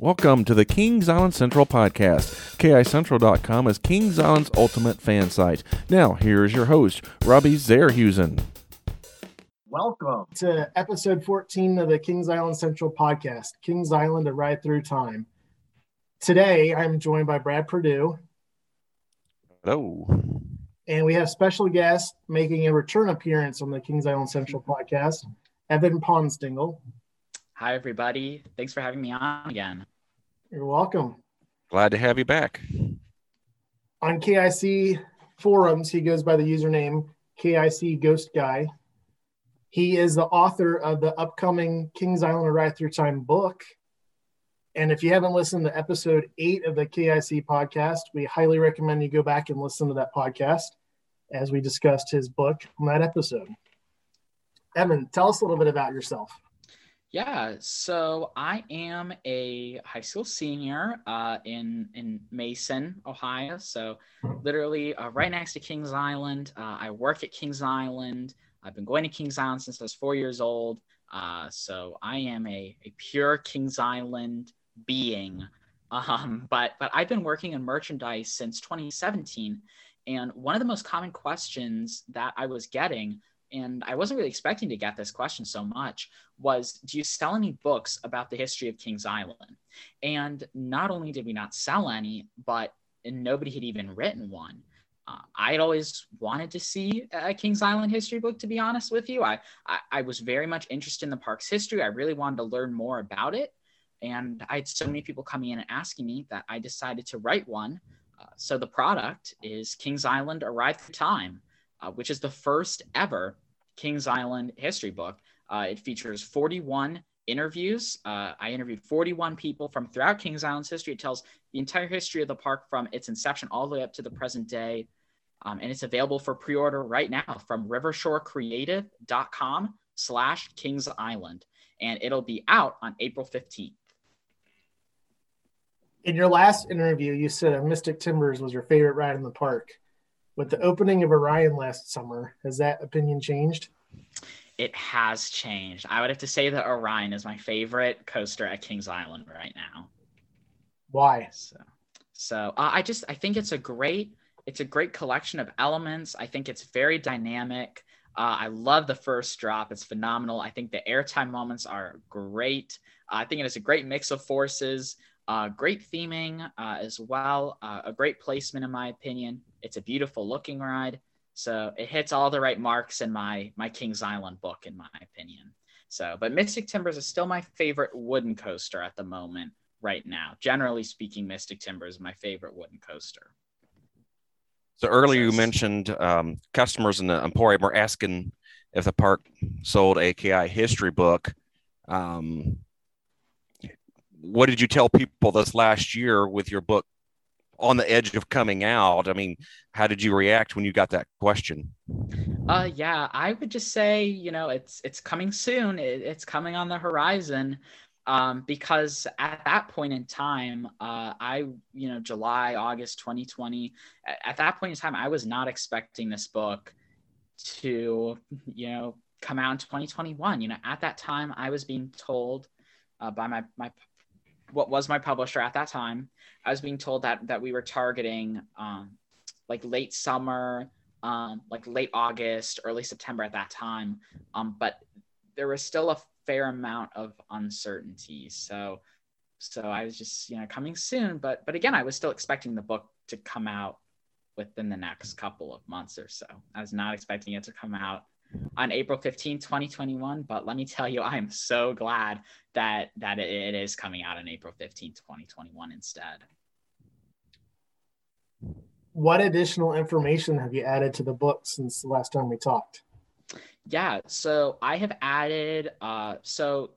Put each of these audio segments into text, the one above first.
Welcome to the Kings Island Central podcast. KICentral.com is Kings Island's ultimate fan site. Now, here is your host, Robbie Zerhusen. Welcome to episode 14 of the Kings Island Central podcast, Kings Island, a ride through time. Today, I'm joined by Brad Purdue. Hello. And we have special guest making a return appearance on the Kings Island Central podcast, Evan Ponstingle. Hi, everybody. Thanks for having me on again. You're welcome. Glad to have you back. On KIC forums, he goes by the username KIC Ghost Guy. He is the author of the upcoming Kings Island A Ride Through Time book. And if you haven't listened to episode eight of the KIC podcast, we highly recommend you go back and listen to that podcast as we discussed his book on that episode. Evan, tell us a little bit about yourself. Yeah, so I am a high school senior uh, in in Mason, Ohio. So literally uh, right next to Kings Island. Uh, I work at Kings Island. I've been going to Kings Island since I was four years old. Uh, so I am a, a pure Kings Island being. Um, but but I've been working in merchandise since 2017, and one of the most common questions that I was getting and I wasn't really expecting to get this question so much, was do you sell any books about the history of Kings Island? And not only did we not sell any, but nobody had even written one. Uh, I had always wanted to see a Kings Island history book, to be honest with you. I, I, I was very much interested in the park's history. I really wanted to learn more about it. And I had so many people coming in and asking me that I decided to write one. Uh, so the product is Kings Island A Ride Through Time uh, which is the first ever Kings Island history book. Uh, it features 41 interviews. Uh, I interviewed 41 people from throughout Kings Island's history. It tells the entire history of the park from its inception all the way up to the present day. Um, and it's available for pre-order right now from rivershorecreative.com slash Kings Island. And it'll be out on April 15th. In your last interview, you said Mystic Timbers was your favorite ride in the park with the opening of Orion last summer, has that opinion changed? It has changed. I would have to say that Orion is my favorite coaster at Kings Island right now. Why? So, so uh, I just I think it's a great it's a great collection of elements. I think it's very dynamic. Uh, I love the first drop. It's phenomenal. I think the airtime moments are great. Uh, I think it is a great mix of forces. Uh, great theming uh, as well. Uh, a great placement, in my opinion. It's a beautiful looking ride. So it hits all the right marks in my my Kings Island book, in my opinion. So, but Mystic Timbers is still my favorite wooden coaster at the moment, right now. Generally speaking, Mystic Timbers is my favorite wooden coaster. So earlier you mentioned um, customers in the Emporium were asking if the park sold a KI history book. Um, what did you tell people this last year with your book on the edge of coming out? I mean, how did you react when you got that question? Uh, yeah, I would just say, you know, it's it's coming soon. It, it's coming on the horizon. Um, because at that point in time, uh, I, you know, July, August 2020, at, at that point in time, I was not expecting this book to, you know, come out in 2021. You know, at that time, I was being told uh, by my my what was my publisher at that time, I was being told that that we were targeting um, like late summer, um, like late August, early September at that time. Um, but there was still a fair amount of uncertainty. So so I was just you know coming soon, but but again, I was still expecting the book to come out within the next couple of months or so. I was not expecting it to come out on April 15, 2021. But let me tell you, I am so glad that that it is coming out on April 15, 2021 instead. What additional information have you added to the book since the last time we talked? Yeah, so I have added, uh, so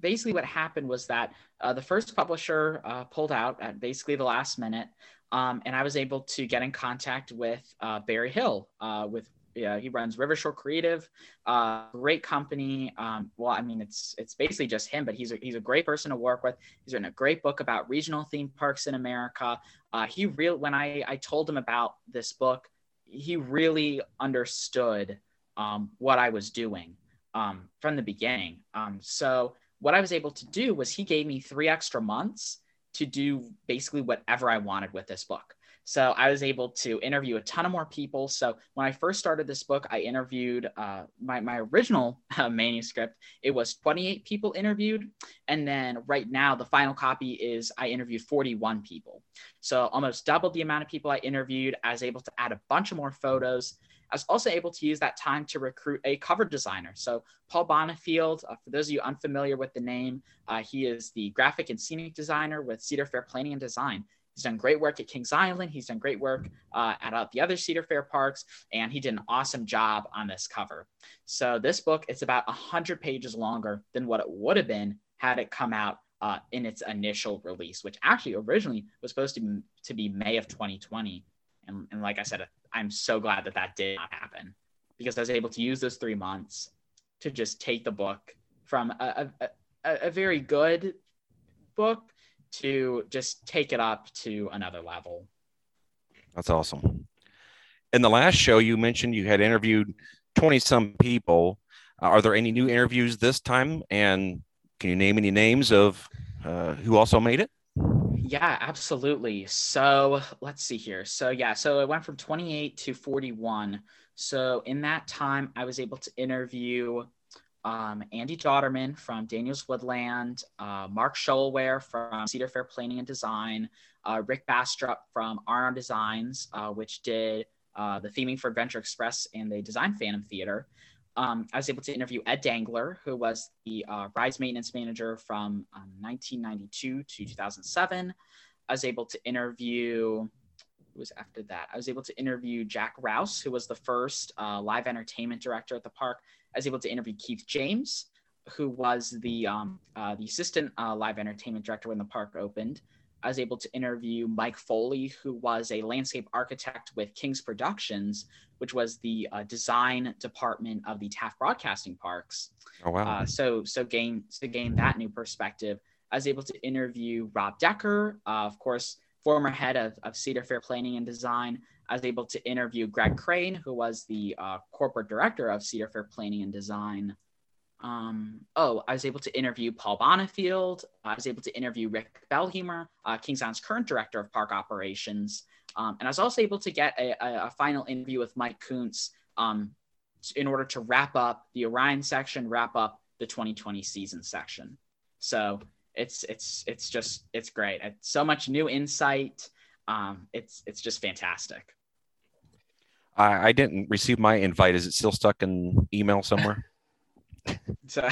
basically what happened was that uh, the first publisher uh, pulled out at basically the last minute. Um, and I was able to get in contact with uh, Barry Hill uh, with yeah, he runs Rivershore Creative, uh, great company. Um, well, I mean, it's it's basically just him, but he's a, he's a great person to work with. He's written a great book about regional theme parks in America. Uh, he real when I I told him about this book, he really understood um, what I was doing um, from the beginning. Um, so what I was able to do was he gave me three extra months to do basically whatever I wanted with this book. So I was able to interview a ton of more people. So when I first started this book, I interviewed uh, my, my original uh, manuscript. It was 28 people interviewed. And then right now, the final copy is I interviewed 41 people. So almost double the amount of people I interviewed. I was able to add a bunch of more photos. I was also able to use that time to recruit a cover designer. So Paul Bonifield, uh, for those of you unfamiliar with the name, uh, he is the graphic and scenic designer with Cedar Fair Planning and Design. He's done great work at Kings Island. He's done great work uh, at uh, the other Cedar Fair parks, and he did an awesome job on this cover. So this book, it's about 100 pages longer than what it would have been had it come out uh, in its initial release, which actually originally was supposed to be, to be May of 2020. And, and like I said, I'm so glad that that did not happen because I was able to use those three months to just take the book from a, a, a, a very good book to just take it up to another level. That's awesome. In the last show, you mentioned you had interviewed 20 some people. Uh, are there any new interviews this time? And can you name any names of uh, who also made it? Yeah, absolutely. So let's see here. So, yeah, so it went from 28 to 41. So, in that time, I was able to interview um, Andy Dodderman from Daniels Woodland, uh, Mark Schollware from Cedar Fair Planning and Design, uh, Rick Bastrup from R Designs, uh, which did uh, the theming for Adventure Express and they designed Phantom Theater. Um, I was able to interview Ed Dangler, who was the uh, Rise maintenance manager from um, 1992 to 2007. I was able to interview who was after that? I was able to interview Jack Rouse, who was the first uh, live entertainment director at the park. I was able to interview Keith James, who was the um, uh, the assistant uh, live entertainment director when the park opened. I was able to interview Mike Foley, who was a landscape architect with King's Productions, which was the uh, design department of the Taft Broadcasting Parks. Oh wow! Uh, so so gain to gain that new perspective. I was able to interview Rob Decker, uh, of course, former head of, of Cedar Fair Planning and Design. I was able to interview Greg Crane, who was the uh, corporate director of Cedar Fair Planning and Design. Um, oh, I was able to interview Paul Bonifield. I was able to interview Rick Bellhumer, uh, Kings Island's current director of park operations. Um, and I was also able to get a, a, a final interview with Mike Koontz um, in order to wrap up the Orion section, wrap up the 2020 season section. So it's it's it's just it's great. It's so much new insight. Um, it's it's just fantastic. I, I didn't receive my invite. Is it still stuck in email somewhere? so,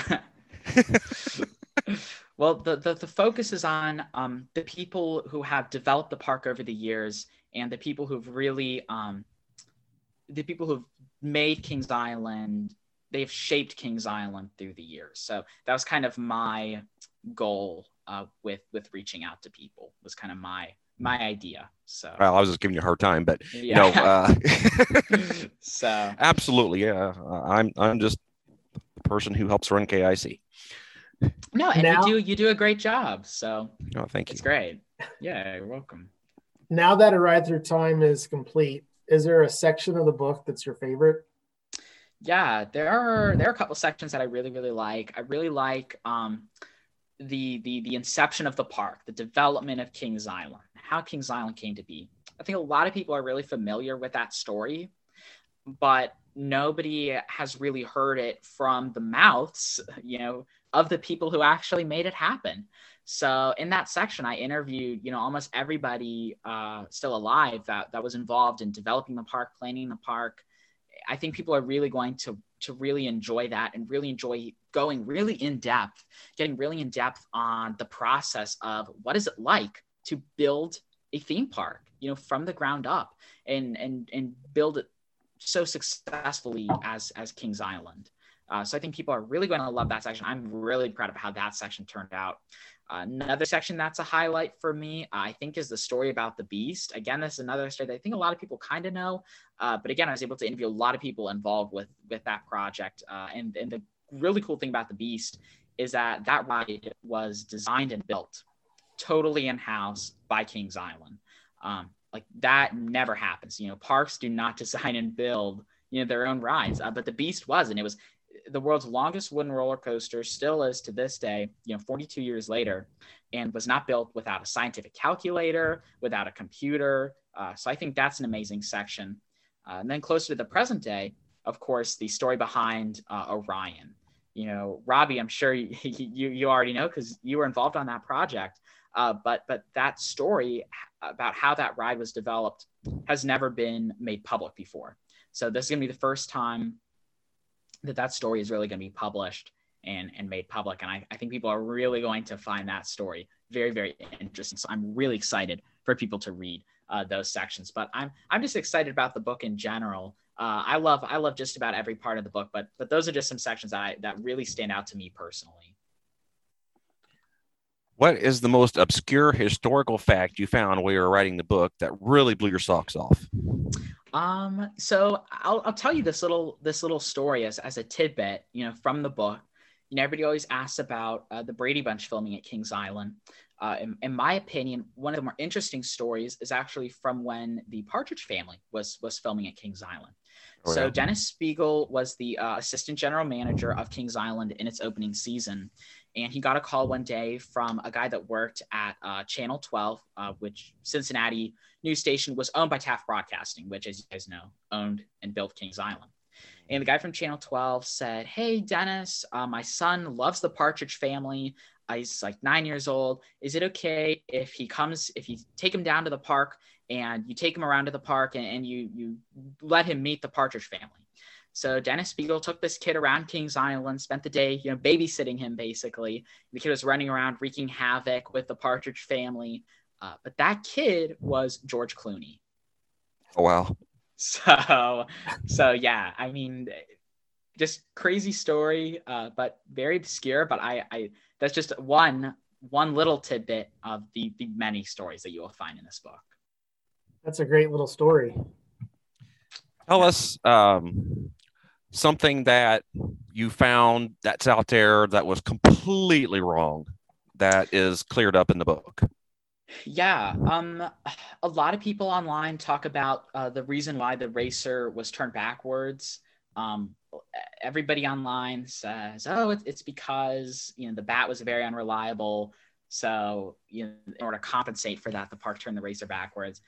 well, the, the the focus is on um, the people who have developed the park over the years and the people who've really um, the people who've made Kings Island. They've shaped Kings Island through the years. So that was kind of my goal uh, with with reaching out to people was kind of my my idea so. Well i was just giving you a hard time but yeah. you know uh, so. Absolutely yeah i'm i'm just the person who helps run kic no and now, you do you do a great job so. Oh thank you. it's great. Yeah you're welcome. Now that a ride through time is complete is there a section of the book that's your favorite? Yeah there are there are a couple sections that i really really like. I really like um the the the inception of the park, the development of Kings Island, how Kings Island came to be. I think a lot of people are really familiar with that story, but nobody has really heard it from the mouths, you know, of the people who actually made it happen. So in that section, I interviewed, you know, almost everybody uh, still alive that that was involved in developing the park, planning the park. I think people are really going to to really enjoy that and really enjoy going really in depth, getting really in depth on the process of what is it like to build a theme park, you know, from the ground up and and and build it so successfully as as Kings Island. Uh, so I think people are really going to love that section. I'm really proud of how that section turned out. Another section that's a highlight for me, I think, is the story about the beast. Again, this is another story that I think a lot of people kind of know, uh, but again, I was able to interview a lot of people involved with with that project. Uh, and and the really cool thing about the beast is that that ride was designed and built totally in house by Kings Island. Um, like that never happens. You know, parks do not design and build you know their own rides, uh, but the beast was, and it was the world's longest wooden roller coaster still is to this day, you know, 42 years later, and was not built without a scientific calculator, without a computer. Uh, so I think that's an amazing section. Uh, and then closer to the present day, of course, the story behind uh, Orion. You know, Robbie, I'm sure you, you, you already know because you were involved on that project. Uh, but but that story about how that ride was developed has never been made public before. So this is going to be the first time that that story is really going to be published and, and made public. And I, I think people are really going to find that story very, very interesting. So I'm really excited for people to read uh, those sections. But I'm I'm just excited about the book in general. Uh, I love I love just about every part of the book, but but those are just some sections that I, that really stand out to me personally. What is the most obscure historical fact you found while you were writing the book that really blew your socks off? Um, so I'll, I'll tell you this little this little story as, as a tidbit, you know, from the book. You know, everybody always asks about uh, the Brady Bunch filming at Kings Island. Uh, in, in, my opinion, one of the more interesting stories is actually from when the Partridge Family was was filming at Kings Island. Oh, so Dennis Spiegel was the uh, assistant general manager of Kings Island in its opening season, and he got a call one day from a guy that worked at uh, Channel 12, uh, which Cincinnati news station was owned by Taft Broadcasting, which, as you guys know, owned and built Kings Island. And the guy from Channel 12 said, Hey, Dennis, uh, my son loves the Partridge family. Uh, he's like nine years old. Is it okay if he comes, if you take him down to the park and you take him around to the park and, and you, you let him meet the Partridge family? So Dennis Spiegel took this kid around Kings Island, spent the day, you know, babysitting him basically. The kid was running around wreaking havoc with the Partridge family. Uh, but that kid was George Clooney. Oh wow. So so yeah, I mean just crazy story, uh, but very obscure. But I, I that's just one one little tidbit of the the many stories that you will find in this book. That's a great little story. Tell us um, something that you found that's out there that was completely wrong that is cleared up in the book yeah um a lot of people online talk about uh, the reason why the racer was turned backwards um everybody online says oh it's, it's because you know the bat was very unreliable so you know in order to compensate for that the park turned the racer backwards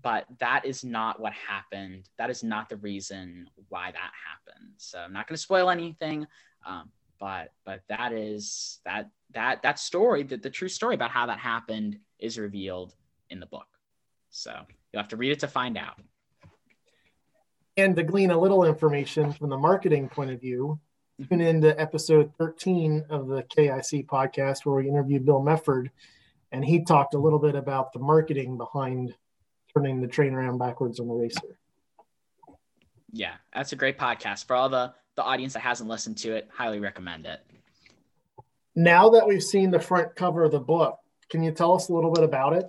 but that is not what happened. That is not the reason why that happened. So I'm not going to spoil anything, um, but but that is that that that story, that the true story about how that happened, is revealed in the book. So you'll have to read it to find out. And to glean a little information from the marketing point of view, mm-hmm. tune into episode 13 of the KIC podcast where we interviewed Bill Mefford, and he talked a little bit about the marketing behind turning the train around backwards on the racer. Yeah, that's a great podcast. For all the, the audience that hasn't listened to it, highly recommend it. Now that we've seen the front cover of the book, can you tell us a little bit about it?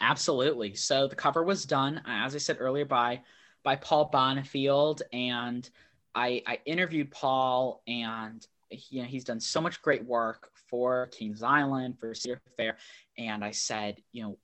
Absolutely. So the cover was done, as I said earlier, by by Paul Bonifield, and I, I interviewed Paul, and he, you know he's done so much great work for Kings Island, for Cedar Fair, and I said, you know,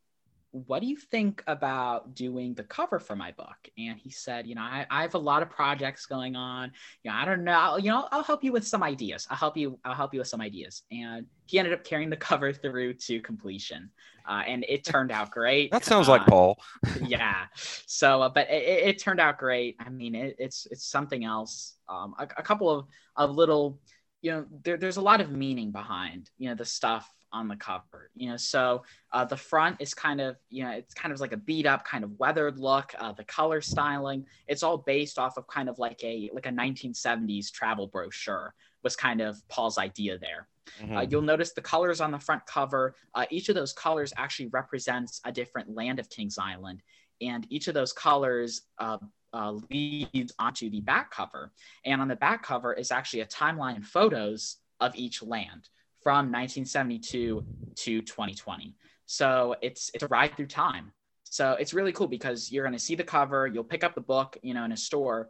what do you think about doing the cover for my book? And he said, you know, I, I have a lot of projects going on. You know, I don't know, you know, I'll help you with some ideas. I'll help you, I'll help you with some ideas. And he ended up carrying the cover through to completion. Uh, and it turned out great. that sounds uh, like Paul. yeah. So, uh, but it, it, turned out great. I mean, it, it's, it's something else. Um, a, a couple of, of little, you know, there, there's a lot of meaning behind, you know, the stuff on the cover you know so uh, the front is kind of you know it's kind of like a beat up kind of weathered look uh, the color styling. It's all based off of kind of like a like a 1970s travel brochure was kind of paul's idea there. Mm-hmm. uh, you'll notice the colors on the front cover uh, each of those colors actually represents a different land of kings island and each of those colors uh, uh, leads onto the back cover and on the back cover is actually a timeline and photos of each land from 1972 to 2020. So it's it's a ride through time. So it's really cool because you're going to see the cover, you'll pick up the book, you know, in a store,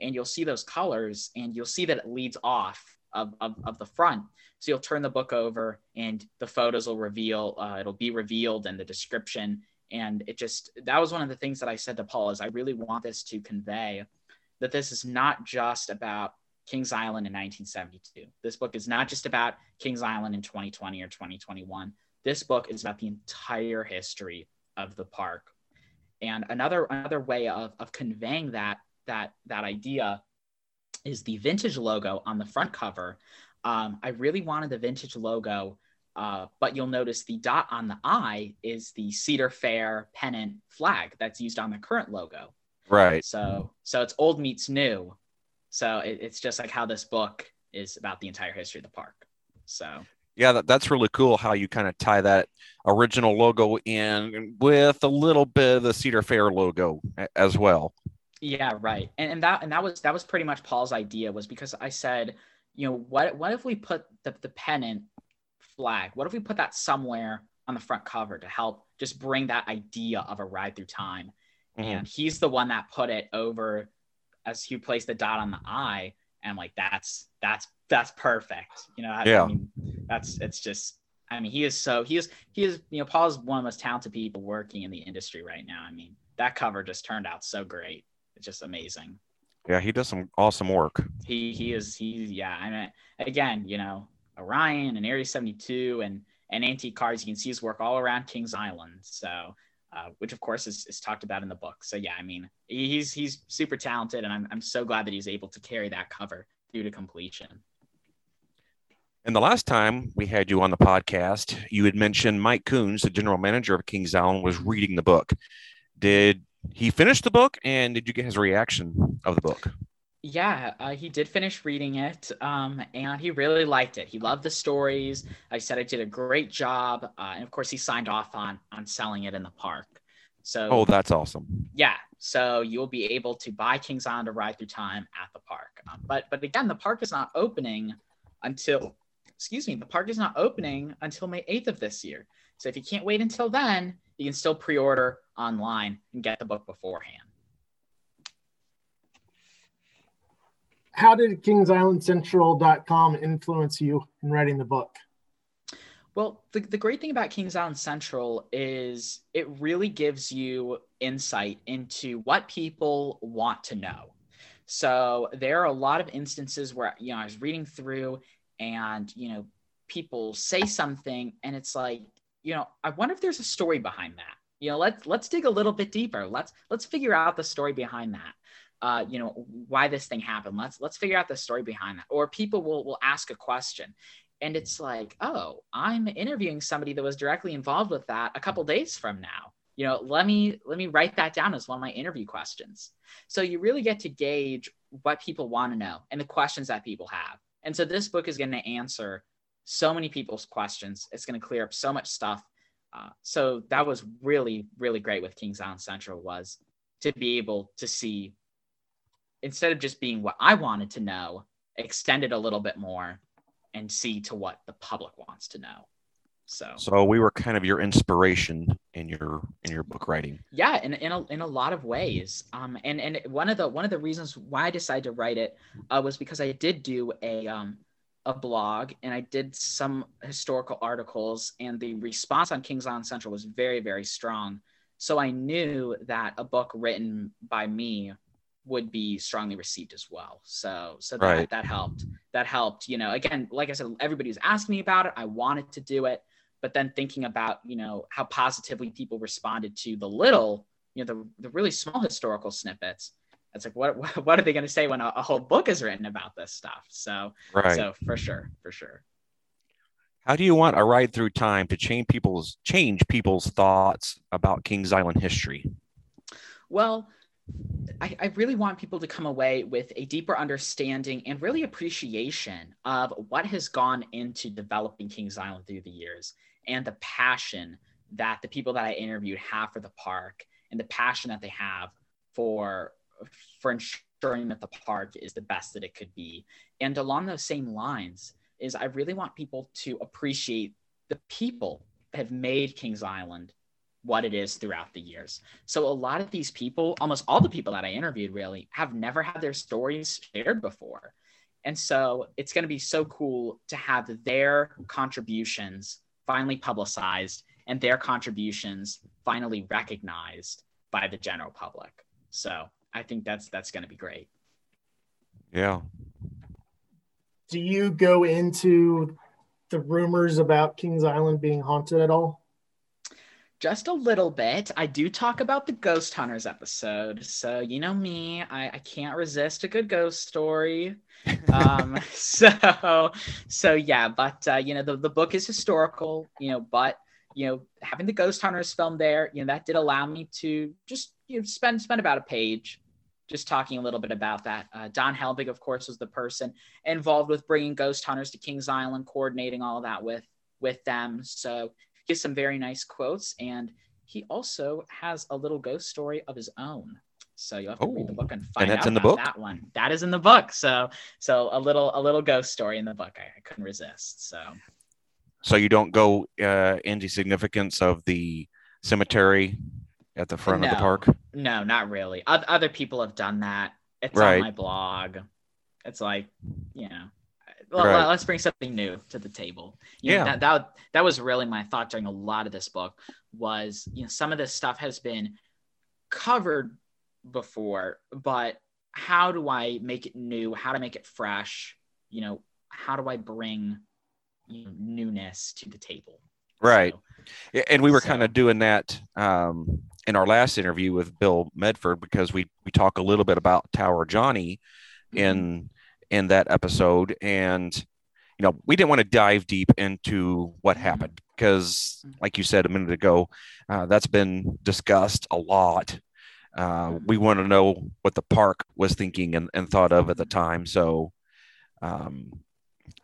and you'll see those colors, and you'll see that it leads off of, of, of the front. So you'll turn the book over, and the photos will reveal. Uh, it'll be revealed, and the description. And it just that was one of the things that I said to Paul is I really want this to convey that this is not just about Kings Island in 1972. This book is not just about Kings Island in 2020 or 2021. This book is about the entire history of the park. And another another way of, of conveying that that that idea is the vintage logo on the front cover. Um, I really wanted the vintage logo, uh, but you'll notice the dot on the eye is the Cedar Fair pennant flag that's used on the current logo. Right. So so it's old meets new. So it, it's just like how this book is about the entire history of the park. So yeah, that, that's really cool how you kind of tie that original logo in with a little bit of the Cedar Fair logo as well. Yeah, right. And, and that and that was that was pretty much Paul's idea was because I said, you know, what what if we put the, the pennant flag? What if we put that somewhere on the front cover to help just bring that idea of a ride through time? Mm-hmm. And he's the one that put it over as he placed the dot on the eye. And I'm like, that's that's that's perfect. You know, I, yeah. I mean, that's it's just I mean, he is so he is he is you know Paul's one of the most talented people working in the industry right now. I mean, that cover just turned out so great. It's just amazing. Yeah, he does some awesome work. He he is he yeah. I mean, uh, again, you know, Orion and Area 72 and and antique cars. You can see his work all around Kings Island. So, uh, which of course is, is talked about in the book. So yeah, I mean, he's he's super talented, and I'm I'm so glad that he's able to carry that cover through to completion. And the last time we had you on the podcast, you had mentioned Mike Koontz, the general manager of Kings Island, was reading the book. Did he finish the book and did you get his reaction of the book yeah uh, he did finish reading it um, and he really liked it. He loved the stories. I said i did a great job uh, and of course he signed off on on selling it in the park. So oh that's awesome. Yeah so you'll be able to buy king's island to ride through time at the park. Um, but but again the park is not opening until excuse me the park is not opening until may 8th of this year. So if you can't wait until then you can still pre-order online and get the book beforehand. How did KingsIslandCentral.com influence you in writing the book? Well, the, the great thing about Kings Island Central is it really gives you insight into what people want to know. So there are a lot of instances where, you know, I was reading through and, you know, people say something and it's like, you know, I wonder if there's a story behind that you know let's let's dig a little bit deeper let's let's figure out the story behind that uh, you know why this thing happened. Let's let's figure out the story behind that. Or people will will ask a question and it's like oh i'm interviewing somebody that was directly involved with that a couple days from now. You know let me let me write that down as one of my interview questions. So you really get to gauge what people want to know and the questions that people have. And so this book is going to answer so many people's questions. It's going to clear up so much stuff. Uh, so that was really, really great with Kings Island Central was to be able to see, instead of just being what I wanted to know, extend it a little bit more and see to what the public wants to know. So, so we were kind of your inspiration in your in your book writing. Yeah, in in a, in a lot of ways. Um, and and one of the one of the reasons why I decided to write it uh, was because I did do a um a blog and I did some historical articles, and the response on Kings Island Central was very, very strong. So I knew that a book written by me would be strongly received as well. So so that right. that helped. That helped. You know, again, like I said, everybody was asking me about it. I wanted to do it, but then thinking about you know how positively people responded to the little, you know, the the really small historical snippets it's like what what are they going to say when a, a, whole book is written about this stuff so right. so for sure for sure how do you want a ride through time to change people's change people's thoughts about kings island history well I, I really want people to come away with a deeper understanding and really appreciation of what has gone into developing Kings Island through the years and the passion that the people that I interviewed have for the park and the passion that they have for for ensuring that the park is the best that it could be. And along those same lines is I really want people to appreciate the people that have made Kings Island what it is throughout the years. So a lot of these people, almost all the people that I interviewed really have never had their stories shared before. And so it's going to be so cool to have their contributions finally publicized and their contributions finally recognized by the general public. So I think that's that's going to be great. Yeah. Do you go into the rumors about Kings Island being haunted at all? Just a little bit. I do talk about the Ghost Hunters episode. So, you know me, I, I can't resist a good ghost story. um, so, so yeah, but, uh, you know, the, the book is historical, you know, but, you know, having the Ghost Hunters film there, you know, that did allow me to just, you know, spend, spend about a page just talking a little bit about that. Uh, Don Helbig, of course, was the person involved with bringing Ghost Hunters to Kings Island, coordinating all that with, with them. So, has some very nice quotes, and he also has a little ghost story of his own. So you'll have to oh, read the book and find and that's out in the book? that one. That is in the book. So so a little a little ghost story in the book. I, I couldn't resist. So so you don't go uh, into significance of the cemetery at the front no, of the park? No, not really. Other people have done that. It's right. on my blog. It's like, you know, well, right. let's bring something new to the table. You yeah, know, that, that that was really my thought during a lot of this book was you know some of this stuff has been covered before, but how do I make it new? How to make it fresh? You know, how do I bring you know, newness to the table? Right, so, and we were so. kind of doing that um, in our last interview with Bill Medford because we we talk a little bit about Tower Johnny mm-hmm. in in that episode. And you know we didn't want to dive deep into what happened because like you said a minute ago uh, that's been discussed a lot. Uh, we want to know what the park was thinking and, and thought of at the time. So um,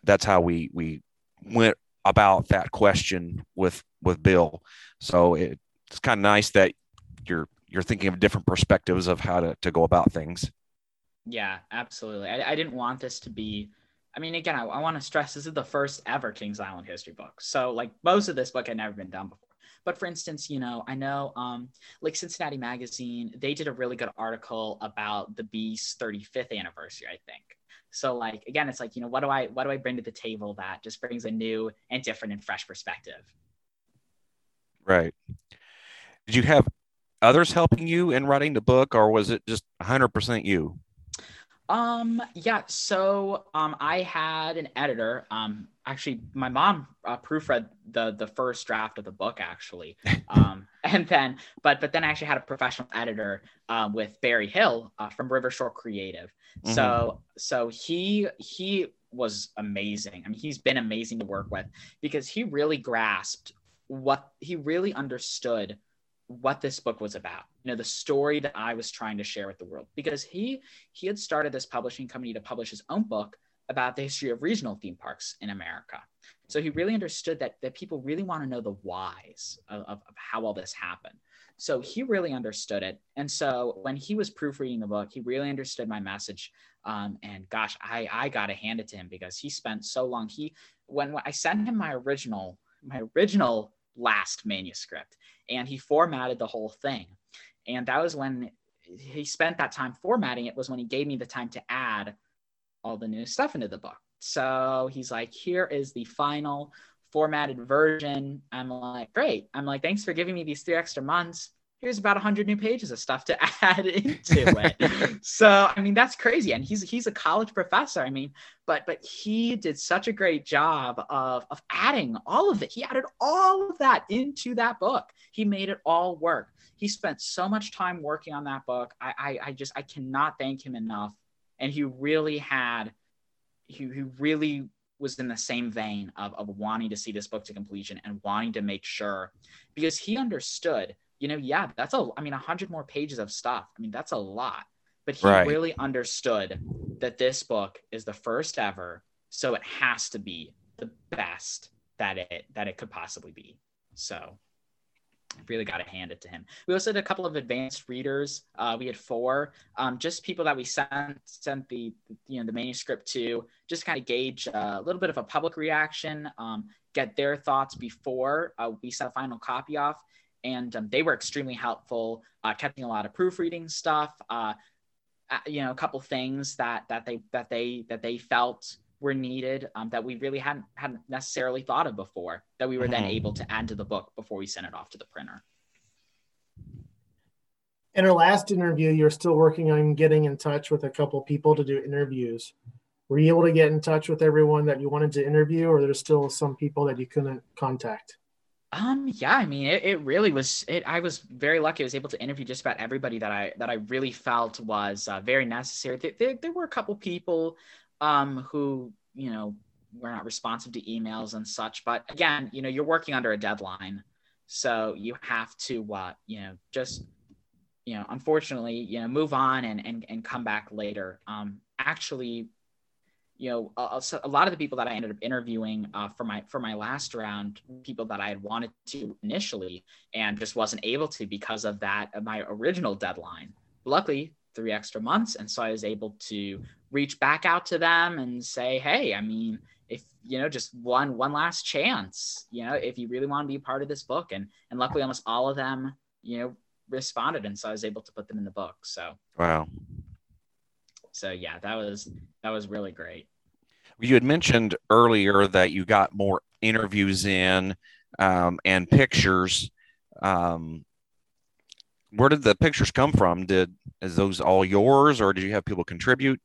that's how we we went about that question with with bill. So it, it's kind of nice that you're you're thinking of different perspectives of how to, to go about things yeah, absolutely. I, I didn't want this to be. I mean, again, I, I want to stress this is the first ever Kings Island history book. So, like, most of this book had never been done before. But for instance, you know, I know, um, like Cincinnati Magazine, they did a really good article about the Beast's 35th anniversary, I think. So, like, again, it's like, you know, what do I what do I bring to the table that just brings a new and different and fresh perspective? Right. Did you have others helping you in writing the book, or was it just 100% you? Um, yeah. So, um, I had an editor. Um, actually, my mom uh, proofread the the first draft of the book, actually. Um, and then, but but then I actually had a professional editor um, with Barry Hill uh, from Rivershore Creative. Mm-hmm. So so he he was amazing. I mean, he's been amazing to work with because he really grasped what he really understood what this book was about you know the story that i was trying to share with the world. Because he he had started this publishing company to publish his own book about the history of regional theme parks in america. So he really understood that that people really want to know the whys of, of, of how all this happened. So he really understood it. And so when he was proofreading the book he really understood my message. Um, and gosh i i gotta hand it to him because he spent so long. He when, when i sent him my original my original last manuscript and he formatted the whole thing. And that was when he spent that time formatting it was when he gave me the time to add all the new stuff into the book. So he's like, here is the final formatted version. I'm like, great. I'm like, thanks for giving me these three extra months here's about 100 new pages of stuff to add into it. So i mean that's crazy. And he's he's a college professor i mean but but he did such a great job of of adding all of it. He added all of that into that book. He made it all work. He spent so much time working on that book. I i, I just i cannot thank him enough. And he really had he, he really was in the same vein of, of wanting to see this book to completion and wanting to make sure because he understood you know, yeah, that's a, I mean, a hundred more pages of stuff. I mean, that's a lot, but he right. really understood that this book is the first ever. So it has to be the best that it, that it could possibly be. So I really got to hand it to him. We also had a couple of advanced readers. Uh, we had four, um, just people that we sent sent the you know the manuscript to, just kind of gauge uh, a little bit of a public reaction, um, get their thoughts before uh, we sent a final copy off and um, they were extremely helpful, uh, catching a lot of proofreading stuff. Uh, uh, you know, a couple things that that they that they that they felt were needed um, that we really hadn't hadn't necessarily thought of before that we were mm-hmm. then able to add to the book before we sent it off to the printer. In our last interview, you're still working on getting in touch with a couple people to do interviews. Were you able to get in touch with everyone that you wanted to interview, or there's still some people that you couldn't contact? Um, yeah, I mean, it, it really was, it, I was very lucky. I was able to interview just about everybody that I, that I really felt was uh, very necessary. There, there, there, were a couple people, um, who, you know, were not responsive to emails and such, but again, you know, you're working under a deadline. So you have to, uh, you know, just, you know, unfortunately, you know, move on and, and, and come back later. Um, actually, you know, a, a, lot of the people that I ended up interviewing uh, for my for my last round, people that I had wanted to initially, and just wasn't able to because of that my original deadline. Luckily, three extra months, and so I was able to reach back out to them and say, hey, I mean, if you know, just one one last chance, you know, if you really want to be a part of this book, and and luckily, almost all of them, you know, responded, and so I was able to put them in the book. So wow, so yeah, that was that was really great. You had mentioned earlier that you got more interviews in um, and pictures. Um, where did the pictures come from? Did is those all yours, or did you have people contribute?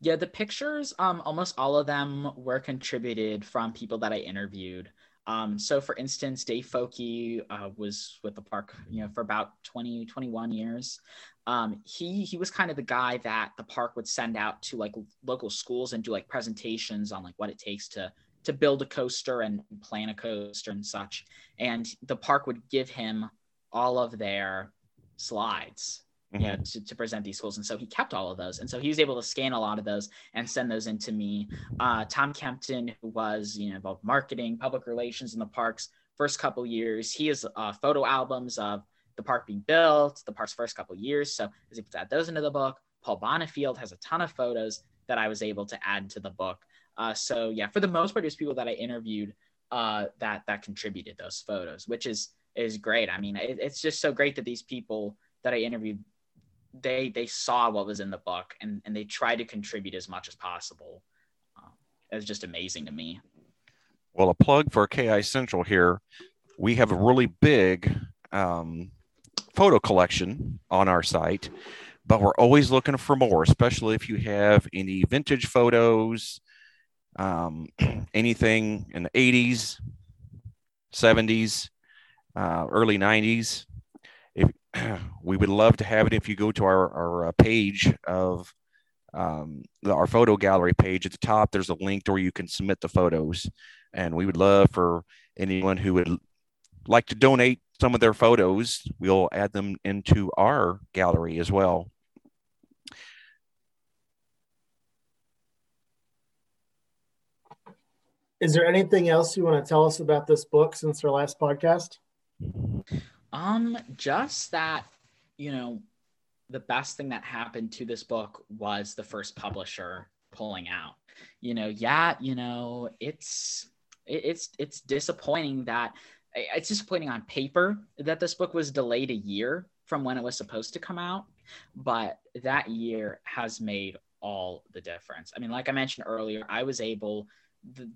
Yeah, the pictures, um, almost all of them were contributed from people that I interviewed. Um, so for instance, Dave Foki uh, was with the park, you know, for about 20, 21 years. Um, he, he was kind of the guy that the park would send out to like local schools and do like presentations on like what it takes to, to build a coaster and plan a coaster and such. And the park would give him all of their slides. You know, to, to present these schools. And so he kept all of those. And so he was able to scan a lot of those and send those into me. Uh, Tom Kempton, who was, you know, both marketing, public relations in the parks first couple years, he has uh, photo albums of the park being built, the park's first couple years. So I was able to add those into the book. Paul Bonifield has a ton of photos that I was able to add to the book. Uh, so yeah, for the most part, it was people that I interviewed uh, that that contributed those photos, which is is great. I mean, it, it's just so great that these people that I interviewed they they saw what was in the book and and they tried to contribute as much as possible. Um, it was just amazing to me. Well, a plug for KI Central here. We have a really big um, photo collection on our site, but we're always looking for more, especially if you have any vintage photos, um, anything in the 80s, 70s, uh, early 90s we would love to have it if you go to our, our uh, page of um, our photo gallery page at the top. There's a link to where you can submit the photos, and we would love for anyone who would like to donate some of their photos. We'll add them into our gallery as well. Is there anything else you want to tell us about this book since our last podcast? Um, just that, you know, the best thing that happened to this book was the first publisher pulling out. You know, yeah, you know, it's it's it's disappointing that it's disappointing on paper that this book was delayed a year from when it was supposed to come out, but that year has made all the difference. I mean, like I mentioned earlier, I was able the,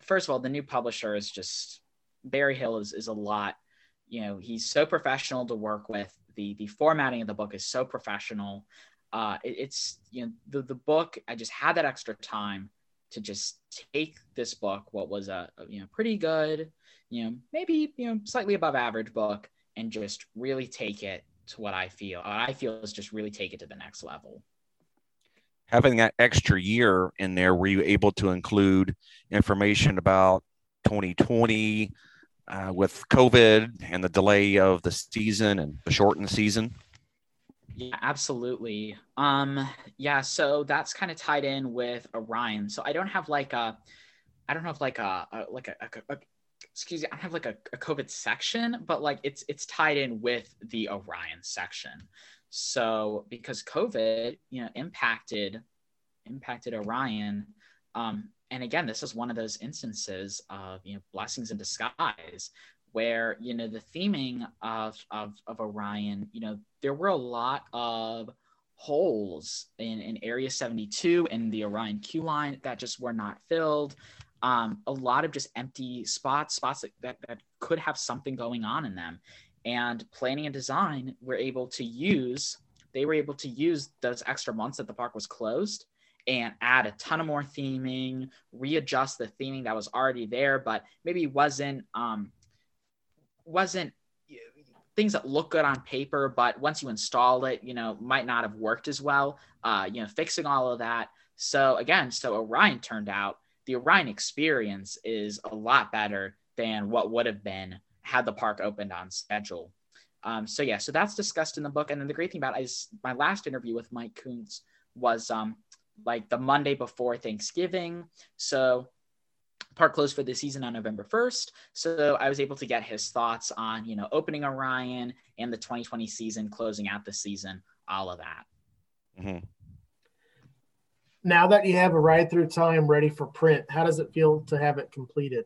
first of all, the new publisher is just Barry Hill is is a lot you know he's so professional to work with. The the formatting of the book is so professional. Uh it, it's you know the, the book i just had that extra time to just take this book what was a, you know pretty good you know maybe you know slightly above average book and just really take it to what i feel what i feel is just really take it to the next level. Having that extra year in there were you able to include information about 2020 uh, with COVID and the delay of the season and the shortened season? Yeah, absolutely. Um, yeah, so that's kind of tied in with Orion. So I don't have like a, I don't have like a, a like a, a, a, excuse me, I don't have like a, a COVID section, but like it's it's tied in with the Orion section. So because COVID, you know, impacted impacted Orion, um, and again, this is one of those instances of you know blessings in disguise, where you know the theming of of, of Orion, you know, there were a lot of holes in, in Area 72 and the Orion queue line that just were not filled. Um, a lot of just empty spots, spots that, that, that could have something going on in them. and planning and design were able to use they were able to use those extra months that the park was closed and add a ton of more theming readjust the theming that was already there but maybe wasn't um wasn't things that look good on paper but once you install it you know might not have worked as well uh you know fixing all of that so again so orion turned out the orion experience is a lot better than what would have been had the park opened on schedule. Um, so yeah, so that's discussed in the book. And then the great thing about it is my last interview with Mike Kuntz was um, like the Monday before Thanksgiving. So park closed for the season on November 1st. So I was able to get his thoughts on, you know, opening Orion and the 2020 season, closing out the season, all of that. Mm-hmm. Now that you have a ride through time ready for print, how does it feel to have it completed?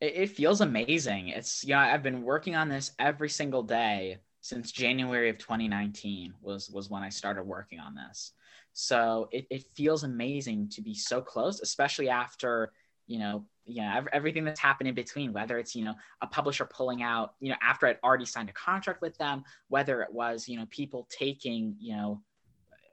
it, it feels amazing. It's yeah, I've been working on this every single day since January of 2019 was was when I started working on this. So it, it feels amazing to be so close, especially after you know you know everything that's happened in between whether it's you know a publisher pulling out you know after i'd already signed a contract with them whether it was you know people taking you know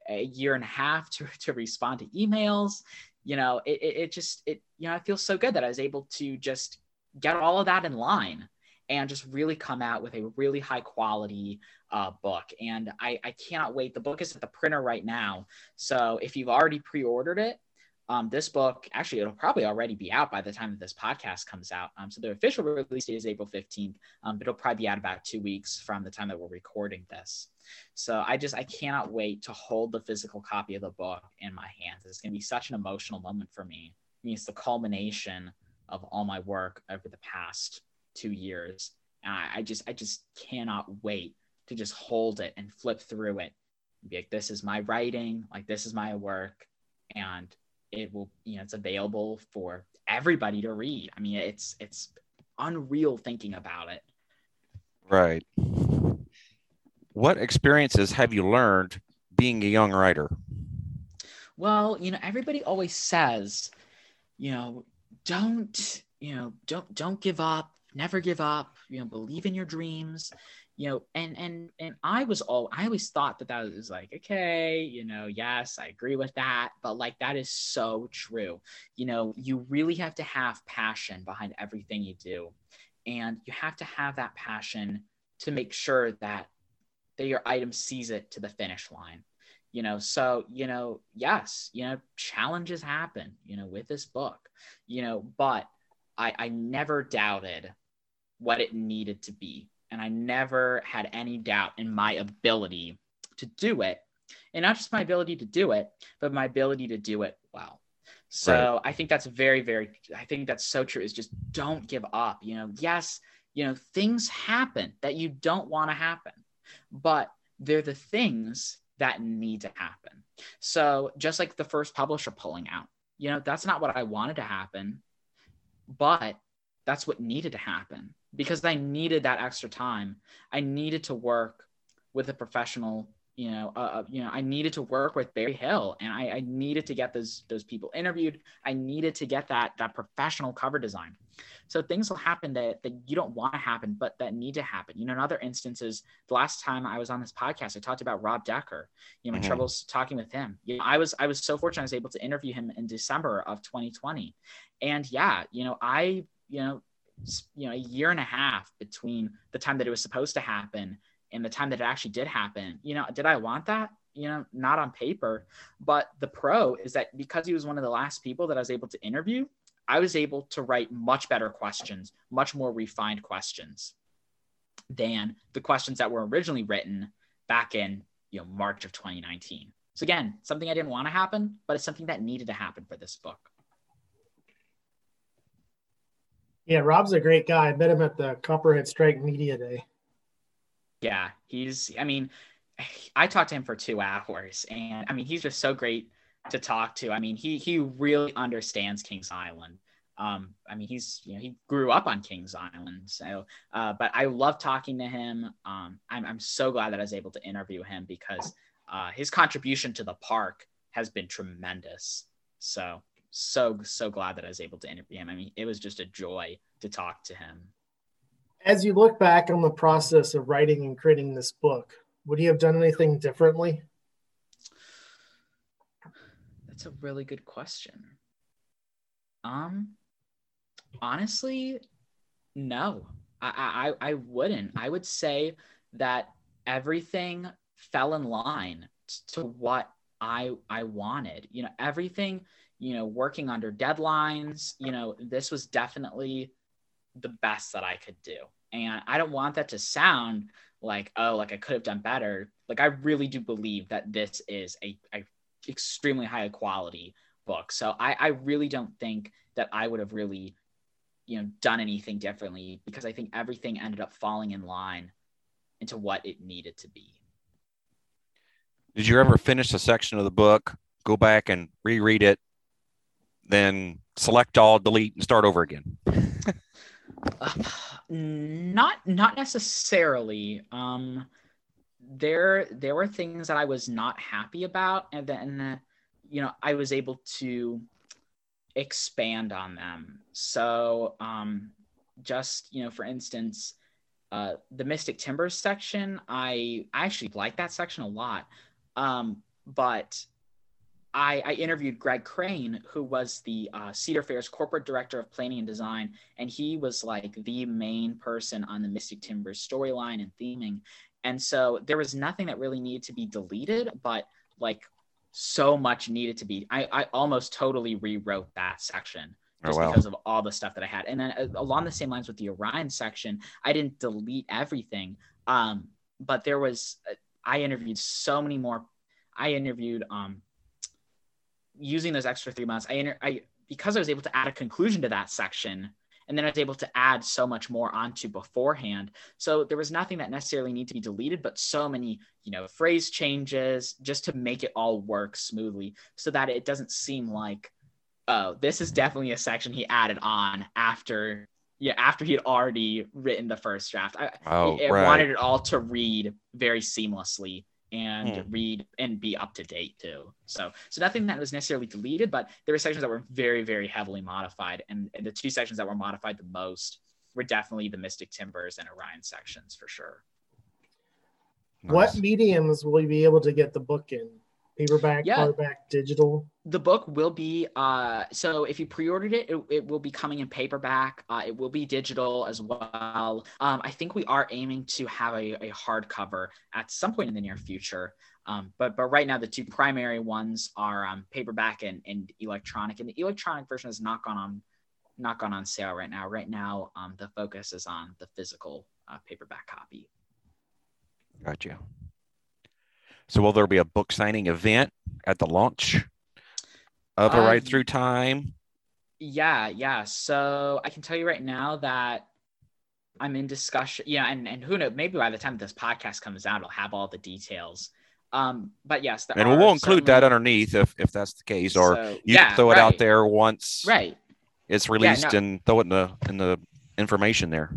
a year and a half to, to respond to emails you know it, it, it just it you know it feels so good that i was able to just get all of that in line and just really come out with a really high quality uh, book. And I, I cannot wait. The book is at the printer right now. So if you've already pre ordered it, um, this book actually it'll probably already be out by the time that this podcast comes out. Um, so the official release date is April 15th, um, but it'll probably be out about two weeks from the time that we're recording this. So I just I cannot wait to hold the physical copy of the book in my hands. It's gonna be such an emotional moment for me. I mean, it's the culmination of all my work over the past two years. And I, I just I just cannot wait to just hold it and flip through it and be like, this is my writing, like this is my work, and it will, you know, it's available for everybody to read. I mean, it's it's unreal thinking about it. Right. What experiences have you learned being a young writer? Well, you know, everybody always says, you know, don't you know don't don't give up never give up you know believe in your dreams you know and and and i was all i always thought that that was like okay you know yes i agree with that but like that is so true. You know you really have to have passion behind everything you do and you have to have that passion to make sure that that your item sees it to the finish line. You know so you know yes you know challenges happen you know with this book you know but i i never doubted what it needed to be. And i never had any doubt in my ability to do it. And not just my ability to do it but my ability to do it well. So right. i think that's very very i think that's so true is just don't give up. You know yes you know things happen that you don't want to happen but they're the things that need to happen. So just like the first publisher pulling out, you know, that's not what I wanted to happen, but that's what needed to happen because I needed that extra time. I needed to work with a professional you know, uh, uh, you know, I needed to work with Barry Hill, and I, I, needed to get those those people interviewed. I needed to get that that professional cover design. So things will happen that that you don't want to happen, but that need to happen. You know, in other instances, the last time I was on this podcast, I talked about Rob Decker. You know, my mm-hmm. troubles talking with him. You know, I was I was so fortunate I was able to interview him in December of 2020, and yeah, you know, I you know, you know, a year and a half between the time that it was supposed to happen and the time that it actually did happen. You know, did I want that? You know, not on paper. But the pro is that because he was one of the last people that I was able to interview, I was able to write much better questions, much more refined questions than the questions that were originally written back in, you know, March of 2019. So again, something I didn't want to happen, but it's something that needed to happen for this book. Yeah, Rob's a great guy. I met him at the Copperhead Strike Media Day. Yeah, he's. I mean, I talked to him for two hours, and I mean, he's just so great to talk to. I mean, he he really understands Kings Island. Um, I mean, he's you know he grew up on Kings Island, so. Uh, but I love talking to him. Um, I'm I'm so glad that I was able to interview him because uh, his contribution to the park has been tremendous. So so so glad that I was able to interview him. I mean, it was just a joy to talk to him As you look back on the process of writing and creating this book, would you have done anything differently? That's a really good question. Um, honestly, no, I, I, I wouldn't. I would say that everything fell in line to what I, I wanted. You know, everything. You know, working under deadlines. You know, this was definitely the best that I could do, and I don't want that to sound like oh, like I could have done better. Like I really do believe that this is a, a extremely high quality book. So I, I really don't think that I would have really, you know, done anything differently because I think everything ended up falling in line into what it needed to be. Did you ever finish a section of the book, go back and reread it, then select all, delete, and start over again? uh, not not necessarily. Um, there there were things that I was not happy about, and then you know I was able to expand on them. So um, just you know, for instance, uh, the Mystic Timbers section, I I actually like that section a lot, um, but I, I, interviewed Greg Crane, who was the uh, Cedar Fair's corporate director of planning and design, and he was like the main person on the Mystic Timbers storyline and theming. And so there was nothing that really needed to be deleted, but like so much needed to be. I, I almost totally rewrote that section oh, just oh, wow. because of all the stuff that I had. And then uh, along the same lines with the Orion section, I didn't delete everything. Um, but there was, uh, I interviewed so many more. I interviewed, um, using those extra three months, I, inter- I, because I was able to add a conclusion to that section, and then I was able to add so much more onto beforehand. So there was nothing that necessarily needed to be deleted, but so many, you know, phrase changes just to make it all work smoothly so that it doesn't seem like, oh, this is definitely a section he added on after yeah, after he had already written the first draft. I, oh, I, right. wanted it all to read very seamlessly and hmm. read and be up to date too. So, so nothing that was necessarily deleted, but there were sections that were very, very heavily modified, and, and the two sections that were modified the most were definitely the Mystic Timbers and Orion sections for sure. Nice. What mediums will you be able to get the book in? Paperback, yeah. hardback, digital? The book will be uh, so if you pre-ordered it, it, it will be coming in paperback. Uh, it will be digital as well. Um, I think we are aiming to have a, a hardcover at some point in the near future. Um, but but right now the two primary ones are um, paperback and, and electronic, and the electronic version has not gone on not gone on sale right now. Right now, um, the focus is on the physical uh, paperback copy. Gotcha. So will there be a book signing event at the launch of a um, ride through time? Yeah, yeah. So I can tell you right now that I'm in discussion. Yeah, and, and who knows, maybe by the time this podcast comes out, I'll have all the details. Um, but yes, and we will include that underneath if if that's the case, or so, you yeah, can throw it right. out there once right it's released yeah, no. and throw it in the in the information there.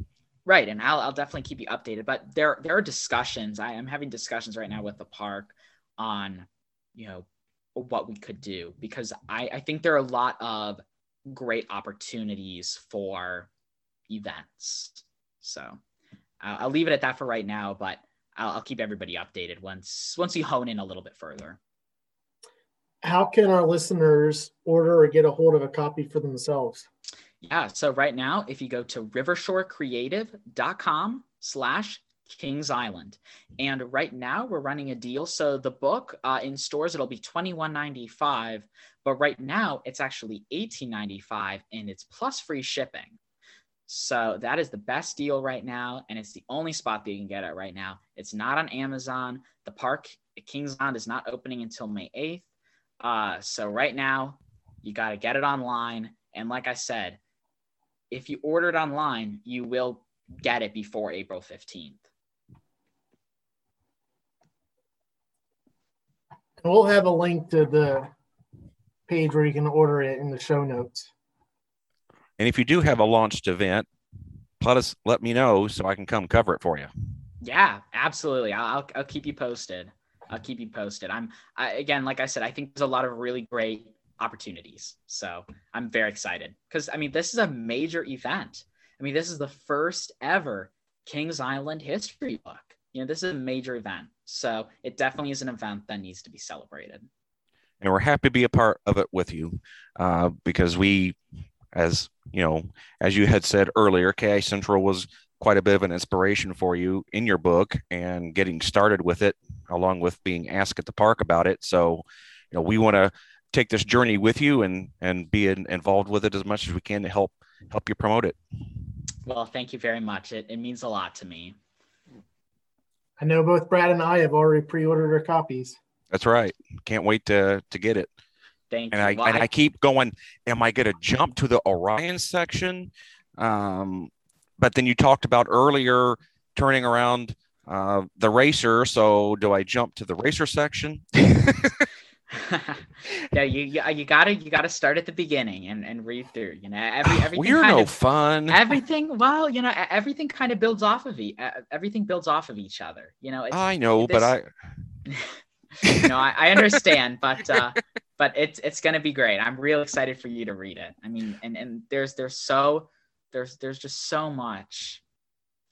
Right, and I'll, I'll definitely keep you updated. But there there are discussions. I am having discussions right now with the park on, you know, what we could do because I, I think there are a lot of great opportunities for events. So I'll leave it at that for right now, but I'll, I'll keep everybody updated once once we hone in a little bit further. How can our listeners order or get a hold of a copy for themselves? Yeah. So right now, if you go to rivershorecreative.com slash Kings Island. And right now we're running a deal. So the book uh, in stores, it'll be $21.95, but right now it's actually $18.95 and it's plus free shipping. So that is the best deal right now. And it's the only spot that you can get it right now. It's not on Amazon. The park at Kings Island is not opening until May 8th. Uh, so right now you got to get it online. And like I said, if you order it online, you will get it before April 15th. We'll have a link to the page where you can order it in the show notes. And if you do have a launched event, let us let me know so I can come cover it for you. Yeah, absolutely. I'll I'll keep you posted. I'll keep you posted. I'm I, again, like I said, I think there's a lot of really great opportunities. So I'm very excited because I mean, this is a major event. I mean, this is the first ever Kings Island history book. You know, this is a major event. So it definitely is an event that needs to be celebrated. And we're happy to be a part of it with you uh, because we, as you know, as you had said earlier, KI Central was quite a bit of an inspiration for you in your book and getting started with it, along with being asked at the park about it. So, you know, we want to take this journey with you and and be in, involved with it as much as we can to help help you promote it. Well, thank you very much. It, it means a lot to me. I know both Brad and I have already pre-ordered our copies. That's right. Can't wait to to get it. Thank and you. I Well, and I- I keep going. Am I going to jump to the Orion section? Um, but then you talked about earlier turning around uh, the racer. So do I jump to the racer section? yeah, you, you you gotta you gotta start at the beginning and, and read through. You know, every everything We're no of, fun. everything. Well, you know, everything kind of builds off of e- uh, everything builds off of each other. You know, I know, but I you know, I, I understand, but uh, but it's it's gonna be great. I'm real excited for you to read it. I mean, and and there's there's so there's there's just so much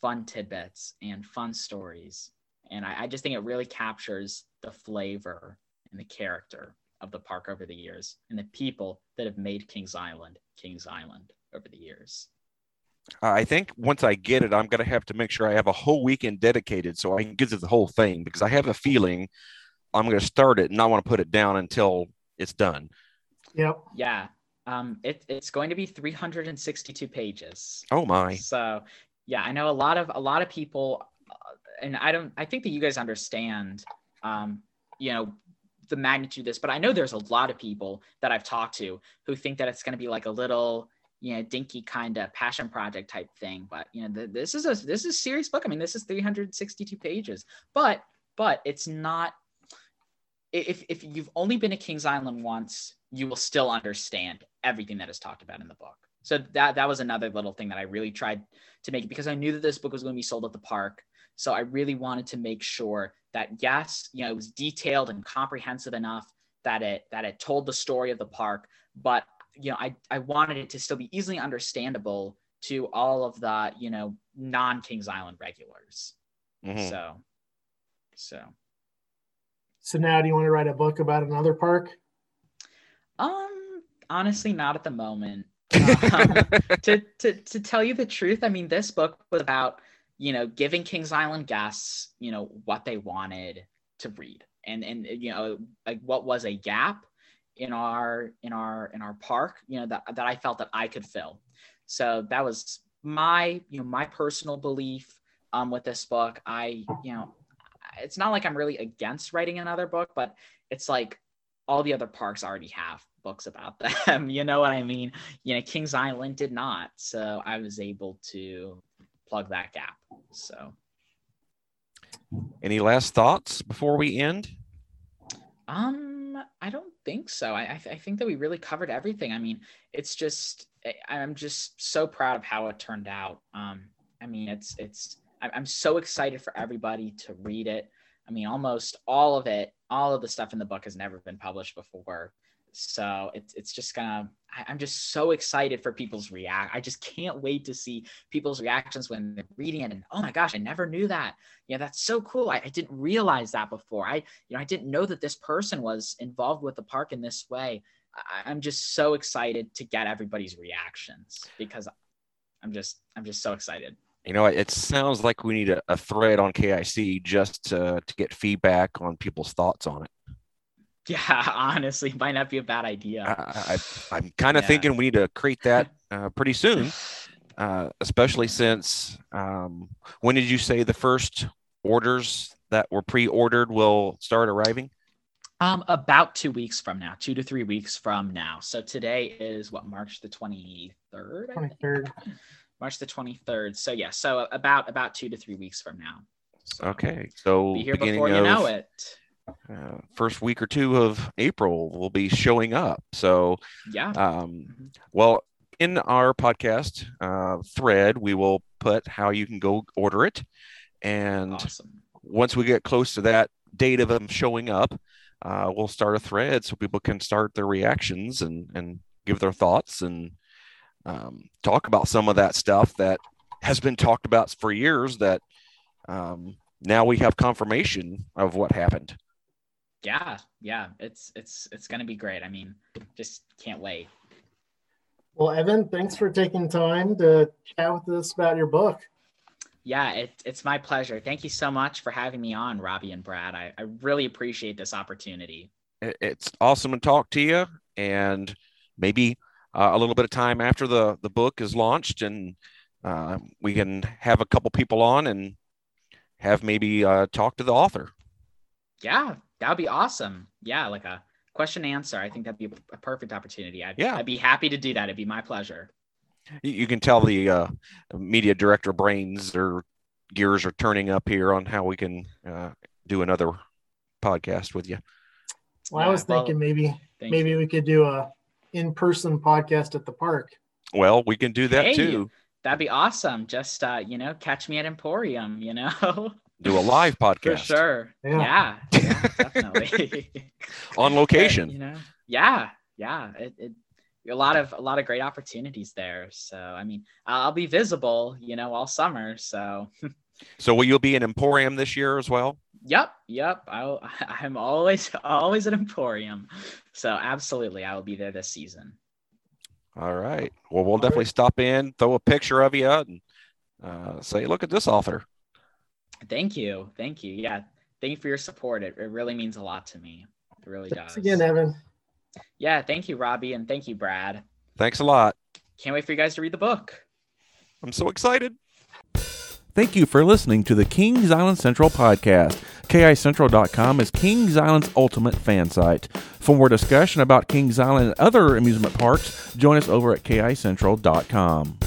fun tidbits and fun stories, and I, I just think it really captures the flavor and the character of the park over the years and the people that have made Kings Island Kings Island over the years. I think once I get it, I'm going to have to make sure I have a whole weekend dedicated so I can get to the whole thing because I have a feeling I'm going to start it and not want to put it down until it's done. Yep. Yeah, um, it, it's going to be 362 pages. Oh my! So yeah, I know a lot of a lot of people, uh, and I don't. I think that you guys understand, um, you know, the magnitude of this. But I know there's a lot of people that I've talked to who think that it's going to be like a little, you know, dinky kind of passion project type thing. But you know, th- this is a this is a serious book. I mean, this is 362 pages, but but it's not. If if you've only been to Kings Island once, you will still understand everything that is talked about in the book. So that that was another little thing that I really tried to make because I knew that this book was going to be sold at the park. So I really wanted to make sure that yes, you know, it was detailed and comprehensive enough that it that it told the story of the park, but you know, I I wanted it to still be easily understandable to all of the, you know, non Kings Island regulars. Mhm. So so So now, do you want to write a book about another park? Um, honestly, not at the moment. Um, to, to to tell you the truth, I mean, this book was about you know giving Kings Island guests you know what they wanted to read, and and you know like what was a gap in our in our in our park, you know that that I felt that I could fill. So that was my you know my personal belief um with this book. I you know it's not like I'm really against writing another book, but it's like all the other parks already have books about them. you know what I mean? You know, Kings Island did not. So I was able to plug that gap. So Any last thoughts before we end? um I don't think so. I I, th- I think that we really covered everything. I mean, it's just I- I'm just so proud of how it turned out. Um I mean, it's it's I'm so excited for everybody to read it. I mean, almost all of it, all of the stuff in the book has never been published before. So it's it's just gonna. I, I'm just so excited for people's react. I just can't wait to see people's reactions when they're reading it. And oh my gosh, I never knew that. Yeah, that's so cool. I, I didn't realize that before. I you know I didn't know that this person was involved with the park in this way. I, I'm just so excited to get everybody's reactions because I'm just I'm just so excited. You know, it sounds like we need a, a thread on KIC just to, to get feedback on people's thoughts on it. Yeah, honestly, might not be a bad idea. I, I, I'm kind of Yeah. thinking we need to create that uh, pretty soon, uh, especially since um, when did you say the first orders that were pre-ordered will start arriving? Um, about two weeks from now, two to three weeks from now. So today is what March the twenty third. Twenty third. March the twenty third. So yeah, so about about two to three weeks from now. So Okay, so be here beginning before you know it. Uh, first week or two of April will be showing up. So, Yeah. um, Mhm. well, in our podcast uh, thread, we will put how you can go order it, and Awesome. once we get close to that date of them showing up, uh, we'll start a thread so people can start their reactions and and give their thoughts and um, talk about some of that stuff that has been talked about for years that um, now we have confirmation of what happened. Yeah, yeah, it's it's it's gonna be great. I mean, just can't wait. Well, Evan, thanks for taking time to chat with us about your book. Yeah, it, it's my pleasure. Thank you so much for having me on, Robbie and Brad. I, I really appreciate this opportunity. It's awesome to talk to you, and maybe uh, a little bit of time after the the book is launched, and uh, we can have a couple people on and have maybe uh, talk to the author. Yeah, that would be awesome. Yeah, like a question answer. I think that'd be a perfect opportunity. I'd, yeah. I'd be happy to do that. It'd be my pleasure. You can tell the uh, media director brains or gears are turning up here on how we can uh, do another podcast with you. Well, yeah, I was thinking well, maybe maybe you. we could do a in-person podcast at the park. Well, we can do that hey, too. That'd be awesome. Just uh, you know, catch me at Emporium, you know. do a live podcast. For sure. Yeah, yeah, yeah definitely. On location. you know, yeah, yeah. It, it, a lot of a lot of great opportunities there. So I mean, I'll be visible, you know, all summer. So. so will you be in Emporium this year as well? Yep, yep. I I'm always always at Emporium. So absolutely, I will be there this season. All right. Well, we'll definitely stop in, throw a picture of you, and uh, say, "Look at this author." Thank you. Thank you. Yeah. Thank you for your support. It, it really means a lot to me. It really Thanks does. again, Evan. Yeah. Thank you, Robbie. And thank you, Brad. Thanks a lot. Can't wait for you guys to read the book. I'm so excited. Thank you for listening to the Kings Island Central podcast. KICentral.com is Kings Island's ultimate fan site. For more discussion about Kings Island and other amusement parks, join us over at KICentral.com.